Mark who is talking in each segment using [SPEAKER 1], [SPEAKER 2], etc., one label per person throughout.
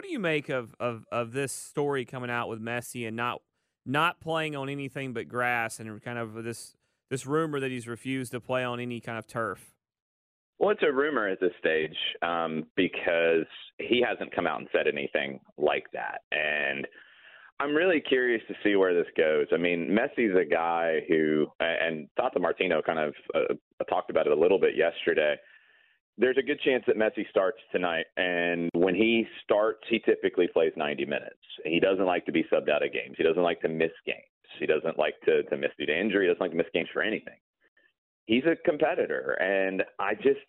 [SPEAKER 1] what do you make of, of of this story coming out with Messi and not not playing on anything but grass and kind of this this rumor that he's refused to play on any kind of turf?
[SPEAKER 2] Well, it's a rumor at this stage um, because he hasn't come out and said anything like that, and I'm really curious to see where this goes. I mean, Messi's a guy who, and Tata Martino kind of uh, talked about it a little bit yesterday. There's a good chance that Messi starts tonight, and when he starts, he typically plays 90 minutes. He doesn't like to be subbed out of games. He doesn't like to miss games. He doesn't like to, to miss due to injury. He doesn't like to miss games for anything. He's a competitor, and I just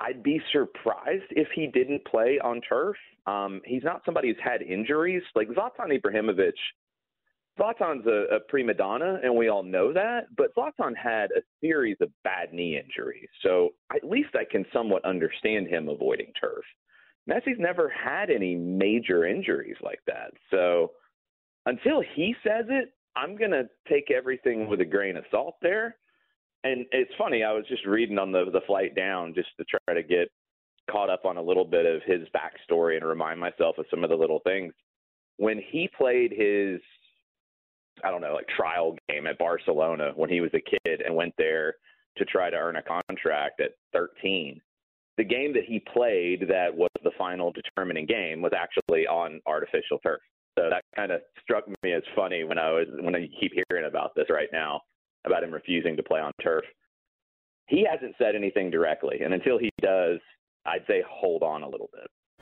[SPEAKER 2] I'd be surprised if he didn't play on turf. Um, he's not somebody who's had injuries like Zlatan Ibrahimovic. Zlatan's a, a prima donna, and we all know that. But Zlatan had a series of bad knee injuries, so at least I can somewhat understand him avoiding turf. Messi's never had any major injuries like that, so until he says it, I'm gonna take everything with a grain of salt there and it's funny. I was just reading on the the flight down just to try to get caught up on a little bit of his backstory and remind myself of some of the little things. When he played his, I don't know, like trial game at Barcelona when he was a kid and went there to try to earn a contract at 13. The game that he played that was the final determining game was actually on artificial turf. So that kind of struck me as funny when I was when I keep hearing about this right now about him refusing to play on turf. He hasn't said anything directly, and until he does, I'd say hold on a little bit.